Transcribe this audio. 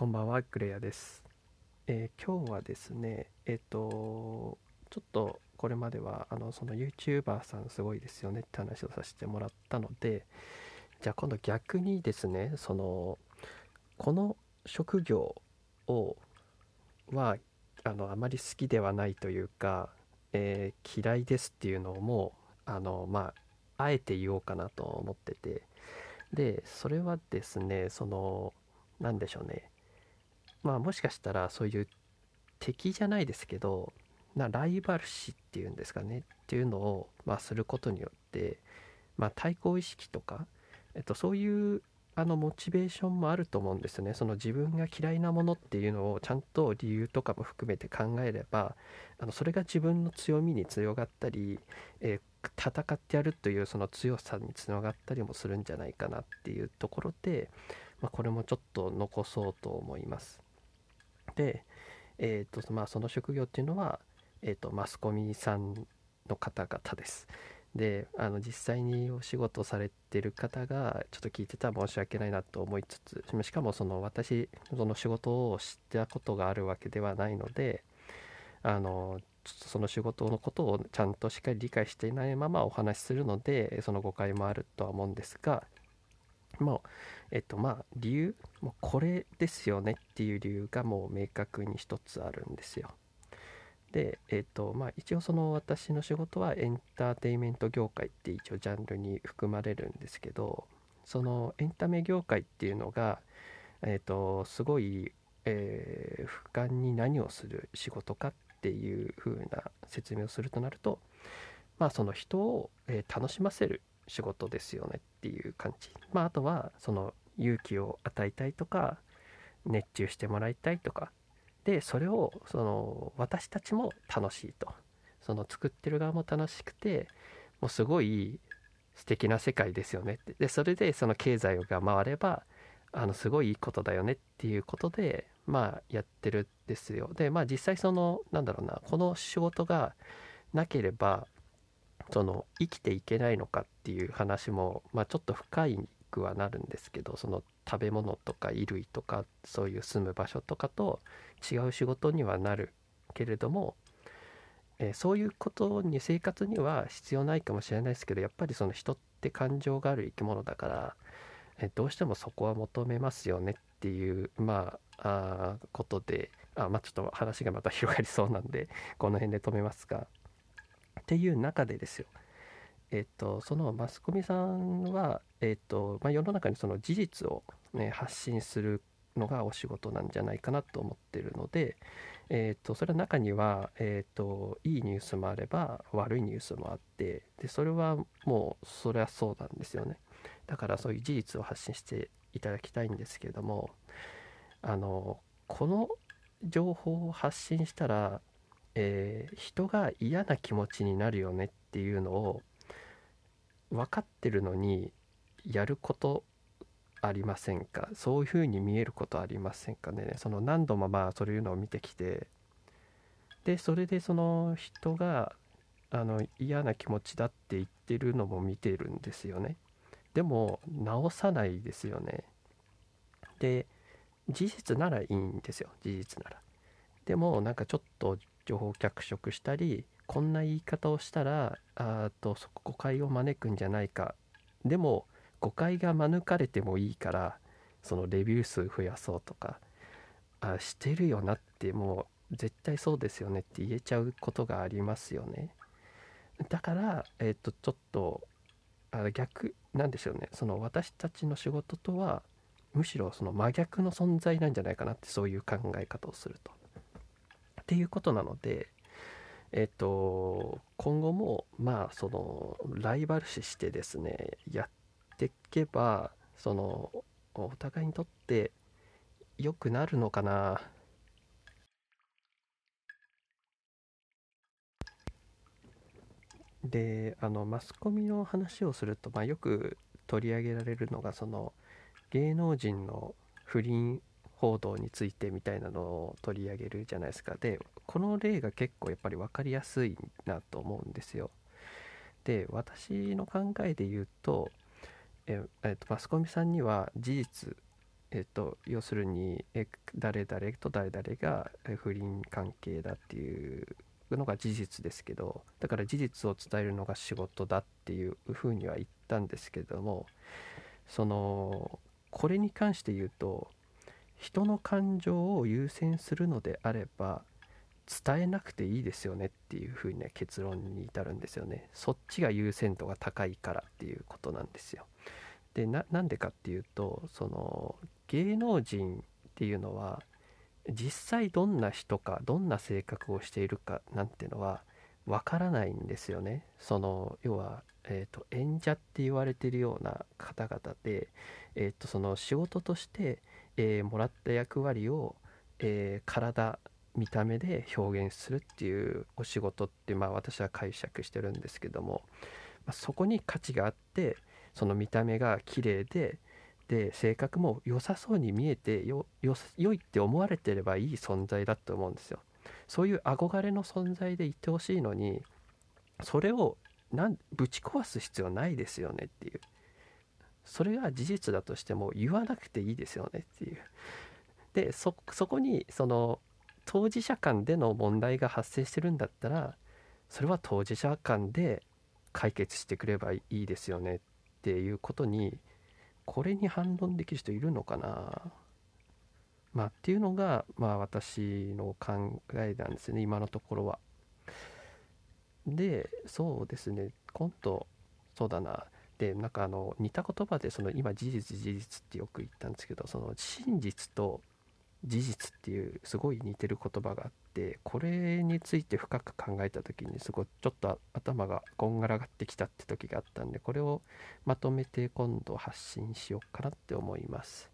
こんばんは、グレアです。えー今日はですね、えっ、と、ちょっとこれまでは、あの、その YouTuber さんすごいですよねって話をさせてもらったので、じゃあ今度逆にですね、その、この職業を、は、あの、あまり好きではないというか、えー嫌いですっていうのも、あの、まあ、あえて言おうかなと思ってて、で、それはですね、その、なんでしょうね。まあもしかしたらそういう敵じゃないですけどなライバル視っていうんですかねっていうのを、まあ、することによって、まあ、対抗意識とか、えっと、そういうあのモチベーションもあると思うんですよねその自分が嫌いなものっていうのをちゃんと理由とかも含めて考えればあのそれが自分の強みに強がったり、えー戦ってやるというその強さにつながったりもするんじゃないかなっていうところで、まあ、これもちょっと残そうと思います。で、えーとまあ、その職業っていうのは、えー、とマスコミさんの方々です。であの実際にお仕事されてる方がちょっと聞いてたら申し訳ないなと思いつつしかもその私その仕事を知ったことがあるわけではないのであのその仕事のことをちゃんとしっかり理解していないままお話しするのでその誤解もあるとは思うんですがもうえっとまあ理由もうこれですよねっていう理由がもう明確に一つあるんですよ。でえっとまあ一応その私の仕事はエンターテインメント業界って一応ジャンルに含まれるんですけどそのエンタメ業界っていうのがえっとすごい、えー俯瞰に何をする仕事かっていう風な説明をするとなるとまあその人を、えー楽しませる仕事ですよねっていう感じ。まああとはその勇気を与えたいとか熱中してもらいたいとか。でそれをその私たちも楽しいと。その作ってる側も楽しくてもうすごい素敵な世界ですよねって。でそれでその経済が回ればあのすごいいいことだよねっていうことでまあやってるんですよ。でまあ実際そのなんだろうなこの仕事がなければその生きていけないのかっていう話も、まあ、ちょっと深いくはなるんですけどその食べ物とか衣類とかそういう住む場所とかと違う仕事にはなるけれども、えーそういうことに生活には必要ないかもしれないですけどやっぱりその人って感情がある生き物だから、えーどうしてもそこは求めますよねっていうまああことであまあちょっと話がまた広がりそうなんでこの辺で止めますがっていう中でですよ。えっと、そのマスコミさんは、えっとまあ、世の中にその事実を、ね、発信するのがお仕事なんじゃないかなと思ってるので、えっと、それは中には、えっと、いいニュースもあれば悪いニュースもあってでそれはもうそれはそうなんですよね。だからそういう事実を発信していただきたいんですけれどもあのこの情報を発信したら、えー人が嫌な気持ちになるよねっていうのを分かってるのにやることありませんか？そういうふうに見えることありませんかね？その何度もまあそういうのを見てきて。でそれでその人があの嫌な気持ちだって言ってるのも見てるんですよね。でも直さないですよね。で事実ならいいんですよ。事実なら。でもなんかちょっと情報脚色したりこんな言い方をしたらあとそこ誤解を招くんじゃないか。でも誤解が免れてもいいからそのレビュー数増やそうとかあしてるよなってもう絶対そうですよねって言えちゃうことがありますよね。だからえっ、とちょっとあ逆なんでしょうね。その私たちの仕事とはむしろその真逆の存在なんじゃないかなってそういう考え方をすると。っていうことなのでえっと今後もまあそのライバル視してですねやっていけばそのお互いにとって良くなるのかな。であのマスコミの話をすると、まあ、よく取り上げられるのがその芸能人の不倫報道についてみたいなのを取り上げるじゃないですか。でこの例が結構やっぱり分かりやすいなと思うんですよ。で私の考えで言うとええっとマスコミさんには事実えっと、要するにえ誰々と誰々が不倫関係だっていうのが事実ですけどだから事実を伝えるのが仕事だっていうふうには言ったんですけどもそのこれに関して言うと人の感情を優先するのであれば伝えなくていいですよねっていうふうにね結論に至るんですよね。そっちが優先度が高いからっていうことなんですよ。でなんでかっていうとその芸能人っていうのは実際どんな人かどんな性格をしているかなんてのはわからないんですよね。その要は、えーと、演者って言われてるような方々で、えーと、その仕事として、えー、もらった役割を、えー、体見た目で表現するっていうお仕事ってまあ私は解釈してるんですけども、まあ、そこに価値があってその見た目が綺麗でで性格も良さそうに見えてよ良いって思われてればいい存在だと思うんですよ。そういう憧れの存在でいてほしいのにそれをなんぶち壊す必要ないですよねっていうそれが事実だとしても言わなくていいですよねっていう。でそこにその当事者間での問題が発生してるんだったらそれは当事者間で解決してくればいいですよねっていうことにこれに反論できる人いるのかな。まあっていうのがまあ私の考えなんですよね今のところは。でそうですね今度そうだな。でなんかあの似た言葉でその今事実事実ってよく言ったんですけどその真実と事実っていうすごい似てる言葉があってこれについて深く考えた時にすごいちょっと頭がこんがらがってきたって時があったんでこれをまとめて今度発信しようかなって思います。